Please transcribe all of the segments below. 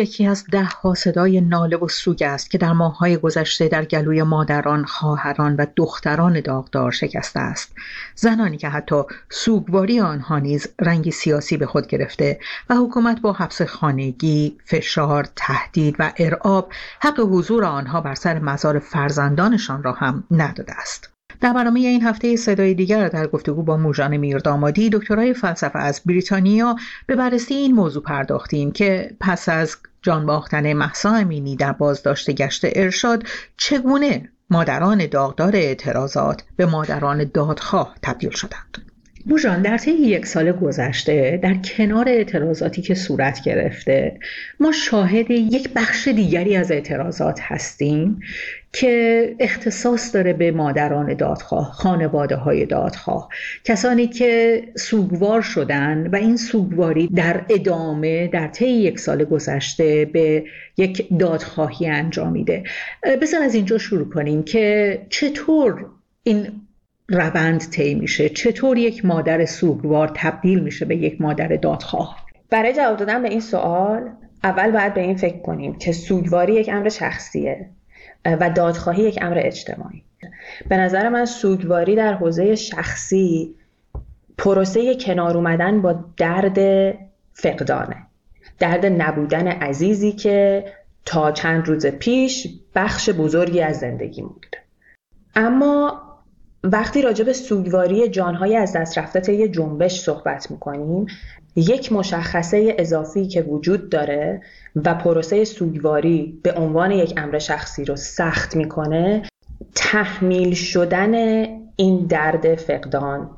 یکی از ده ها صدای ناله و سوگ است که در ماههای گذشته در گلوی مادران، خواهران و دختران داغدار شکسته است. زنانی که حتی سوگواری آنها نیز رنگی سیاسی به خود گرفته و حکومت با حبس خانگی، فشار، تهدید و ارعاب حق حضور آنها بر سر مزار فرزندانشان را هم نداده است. در برنامه این هفته صدای دیگر در گفتگو با موژان میردامادی دکترای فلسفه از بریتانیا به بررسی این موضوع پرداختیم که پس از جان باختن محسا امینی در بازداشت گشت ارشاد چگونه مادران داغدار اعتراضات به مادران دادخواه تبدیل شدند. موژان در طی یک سال گذشته در کنار اعتراضاتی که صورت گرفته ما شاهد یک بخش دیگری از اعتراضات هستیم که اختصاص داره به مادران دادخواه خانواده های دادخواه. کسانی که سوگوار شدن و این سوگواری در ادامه در طی یک سال گذشته به یک دادخواهی انجامیده بزن از اینجا شروع کنیم که چطور این روند طی میشه. چطور یک مادر سوگوار تبدیل میشه به یک مادر دادخواه؟ برای جواب دادن به این سوال اول باید به این فکر کنیم که سوگواری یک امر شخصیه و دادخواهی یک امر اجتماعی. به نظر من سوگواری در حوزه شخصی پروسه کنار اومدن با درد فقدانه. درد نبودن عزیزی که تا چند روز پیش بخش بزرگی از زندگی بوده اما وقتی راجع به سوگواری جانهای از دست رفته طی جنبش صحبت می‌کنیم یک مشخصه اضافی که وجود داره و پروسه سوگواری به عنوان یک امر شخصی رو سخت می‌کنه تحمیل شدن این درد فقدان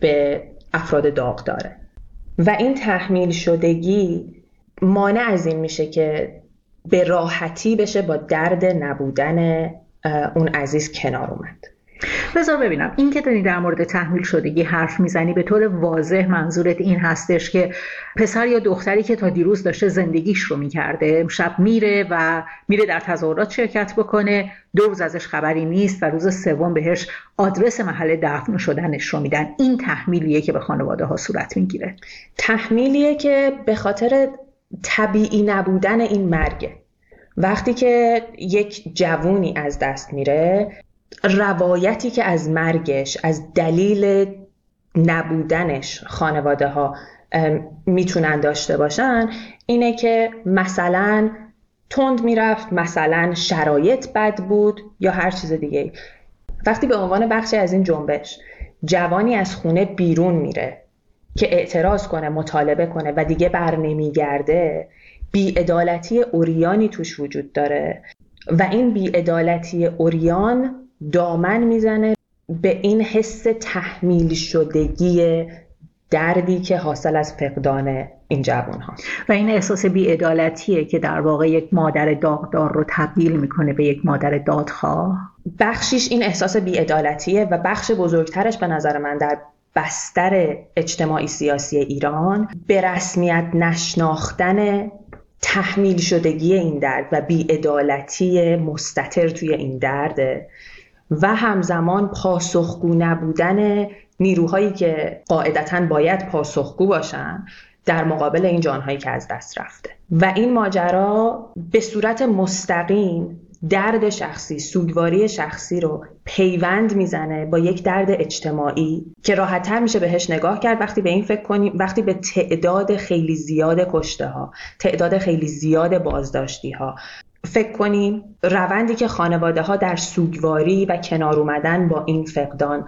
به افراد داغ داره. و این تحمیل شدگی مانع از این میشه که به راحتی بشه با درد نبودن اون عزیز کنار اومد. بذار ببینم. این که داری در مورد تحمیل شدگی حرف می‌زنی به طور واضح منظورت این هستش که پسر یا دختری که تا دیروز داشته زندگیش رو می‌کرده شب میره و میره در تظاهرات شرکت بکنه. دو روز ازش خبری نیست و روز سوم بهش آدرس محل دفن شدنش رو میدن. این تحمیلیه که به خانواده ها صورت می‌گیره. تحمیلیه که به خاطر طبیعی نبودن این مرگه وقتی که یک جوونی از دست میره روایتی که از مرگش از دلیل نبودنش خانواده ها می‌تونن داشته باشن اینه که مثلا تند می‌رفت مثلا شرایط بد بود یا هر چیز دیگه وقتی به عنوان بخشی از این جنبش جوانی از خونه بیرون میره که اعتراض کنه مطالبه کنه و دیگه بر نمیگرده بیعدالتی اوریانی توش وجود داره و این بیعدالتی اوریان دامن می‌زنه به این حس تحمیل شدگی دردی که حاصل از فقدان این جوان ها و این احساس بیعدالتیه که در واقع یک مادر داغدار رو تبدیل می‌کنه به یک مادر دادخواه. بخشیش این احساس بیعدالتیه و بخش بزرگترش به نظر من در بستر اجتماعی سیاسی ایران به رسمیت نشناختن تحمیل شدگی این درد و بیعدالتی مستطر توی این درده و همزمان پاسخگو نبودن نیروهایی که قاعدتا باید پاسخگو باشن در مقابل این جانهایی که از دست رفته. و این ماجرا به صورت مستقیم درد شخصی سوگواری شخصی رو پیوند می‌زنه با یک درد اجتماعی که راحتتر میشه بهش نگاه کرد. وقتی به این فکر کنیم وقتی به تعداد خیلی زیاد کشته ها تعداد خیلی زیاد بازداشتی ها فکر کنیم روندی که خانواده ها در سوگواری و کنار اومدن با این فقدان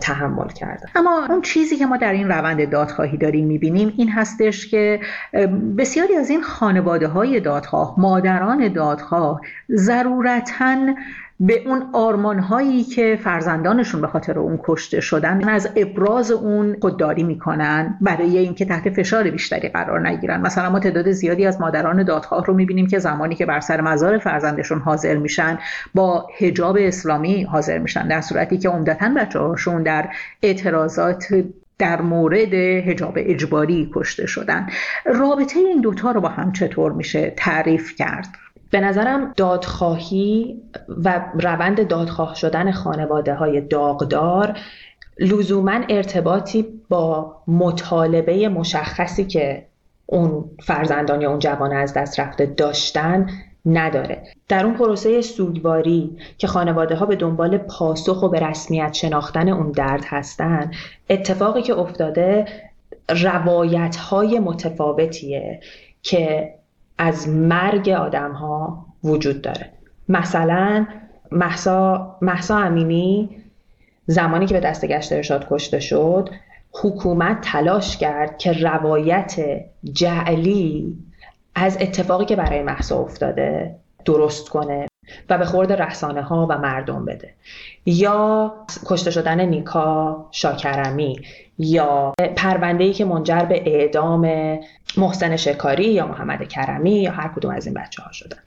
تحمل کردن. اما اون چیزی که ما در این روند دادخواهی داریم می‌بینیم این هستش که بسیاری از این خانواده های دادخواه مادران دادخواه ضرورتاً به اون آرمان هایی که فرزندانشون به خاطر اون کشته شدن از ابراز اون خودداری می‌کنن برای اینکه تحت فشار بیشتری قرار نگیرن. مثلا ما تعداد زیادی از مادران دادخواه رو می‌بینیم که زمانی که بر سر مزار فرزندشون حاضر میشن با حجاب اسلامی حاضر میشن در صورتی که عمدتا بچه هاشون در اعتراضات در مورد حجاب اجباری کشته شدن. رابطه این دوتا رو با هم چطور میشه تعریف کرد؟ به نظرم دادخواهی و روند دادخواه شدن خانواده های داغدار لزوما ارتباطی با مطالبه مشخصی که اون فرزندان یا اون جوان از دست رفته داشتن نداره. در اون پروسه سوگواری که خانواده ها به دنبال پاسخ و به رسمیت شناختن اون درد هستن اتفاقی که افتاده روایت های متفاوتیه که از مرگ آدم ها وجود داره. مثلا محسا, محسا امینی زمانی که به دست گشت ارشاد کشته شد حکومت تلاش کرد که روایت جعلی از اتفاقی که برای محسا افتاده درست کنه و به خورد رسانه ها و مردم بده. یا کشته شدن نیکا شاکرمی یا پرونده ای که منجر به اعدام محسن شکاری یا محمد کرمی یا هر کدوم از این بچه ها شدن.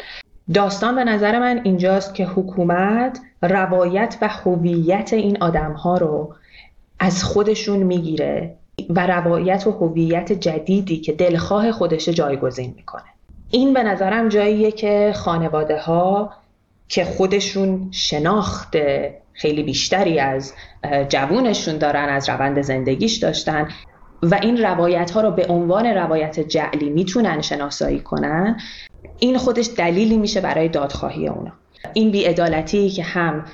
داستان به نظر من اینجاست که حکومت روایت و هویت این آدم ها رو از خودشون می‌گیره و روایت و هویت جدیدی که دلخواه خودش جایگزین می‌کنه. این به نظرم جاییه که خانواده ها که خودشون شناخت خیلی بیشتری از جوونشون دارن از روند زندگیش داشتن و این روایت ها رو به عنوان روایت جعلی می‌تونن شناسایی کنن این خودش دلیلی میشه برای دادخواهی اونا. این بیعدالتی که هم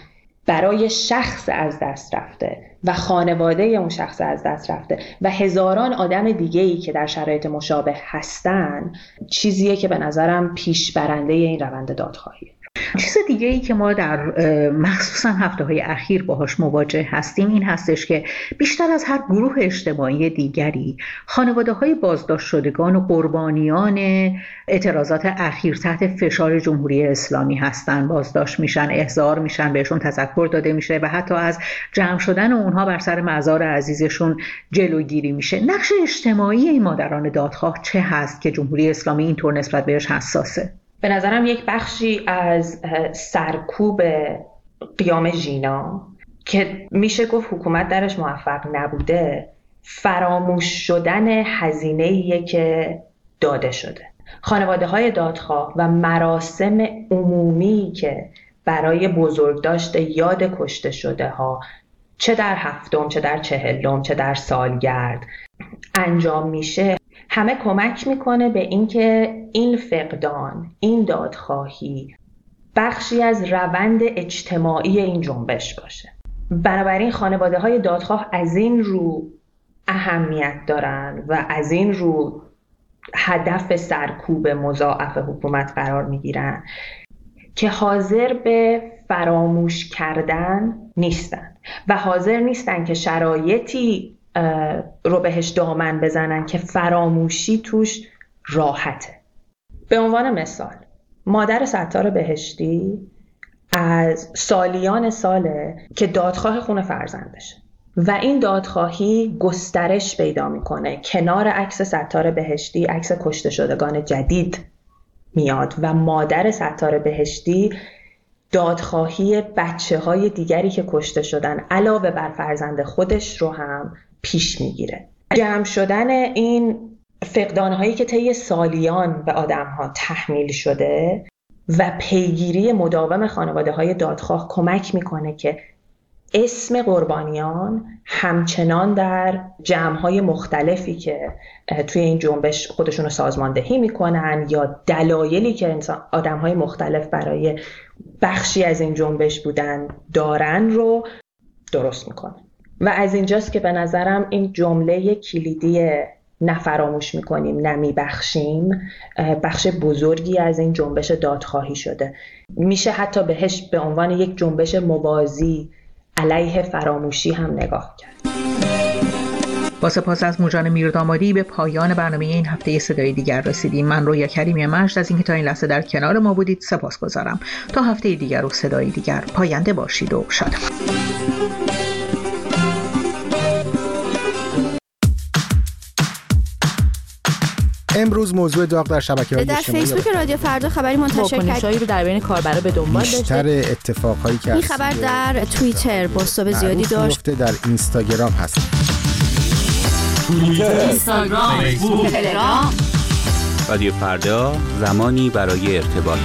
برای شخص از دست رفته و خانواده اون شخص از دست رفته و هزاران آدم دیگه که در شرایط مشابه هستن چیزیه که به نظرم پیش برنده این روند دادخواهیه. چیز دیگه ای که ما در مخصوصا هفته های اخیر باهاش مواجه هستیم این هستش که بیشتر از هر گروه اجتماعی دیگری خانواده های بازداشت شدگان و قربانیان اعتراضات اخیر تحت فشار جمهوری اسلامی هستن. بازداشت میشن احضار میشن بهشون تذکر داده میشه و حتی از جمع شدن اونها بر سر مزار عزیزشون جلوگیری میشه. نقش اجتماعی این مادران دادخواه چه هست که جمهوری اسلامی اینطور نسبت بهش حساسه؟ به نظرم یک بخشی از سرکوب قیام ژینا که میشه گفت حکومت درش موفق نبوده فراموش شدن هزینه که داده شده. خانواده های دادخواه و مراسم عمومی که برای بزرگداشت یاد کشته شده ها چه در هفتم چه در چهلم چه در سالگرد انجام میشه همه کمک می‌کنه به اینکه این فقدان این دادخواهی بخشی از روند اجتماعی این جنبش باشه. بنابراین خانواده های دادخواه از این رو اهمیت دارن و از این رو هدف سرکوب مضاعف حکومت قرار می‌گیرن که حاضر به فراموش کردن نیستن و حاضر نیستن که شرایطی رو بهش دامن بزنن که فراموشی توش راحته. به عنوان مثال مادر ستار بهشتی از سالیان ساله که دادخواه خون فرزندشه و این دادخواهی گسترش پیدا می‌کنه. کنار عکس ستار بهشتی عکس کشته شدگان جدید میاد و مادر ستار بهشتی دادخواهی بچه های دیگری که کشته شدن علاوه بر فرزند خودش رو هم پیش می‌گیره. جمع شدن این فقدان هایی که طی سالیان به آدم ها تحمیل شده و پیگیری مداوم خانواده های دادخواه کمک می‌کنه که اسم قربانیان همچنان در جمع های مختلفی که توی این جنبش خودشون رو سازماندهی می‌کنن یا دلایلی که آدم های مختلف برای بخشی از این جنبش بودن دارن رو درست می‌کنه و از اینجاست که به نظرم این جمله کلیدی نفراموش می‌کنیم نمیبخشیم. بخش بزرگی از این جنبش دادخواهی شده. میشه حتی بهش به عنوان یک جنبش موازی علیه فراموشی هم نگاه کرد. با سپاس از موجان میردامادی به پایان برنامه این هفته صدای دیگر رسیدیم. من رویا کریمی مجد از اینکه تا این لحظه در کنار ما بودید سپاس گذارم تا هفته دیگر و صدای دیگر. پاینده باشید و شادمان. امروز موضوع داغ در شبکه های در فیسبوک رادیو فردا خبری منتشر کرد رو در بین کاربرا به دنبال داشته بیشتر اتفاقهایی که این خبر در توییتر بازتاب زیادی داشت. در اینستاگرام هست. اینستاگرام رادیو فردا زمانی برای ارتباط.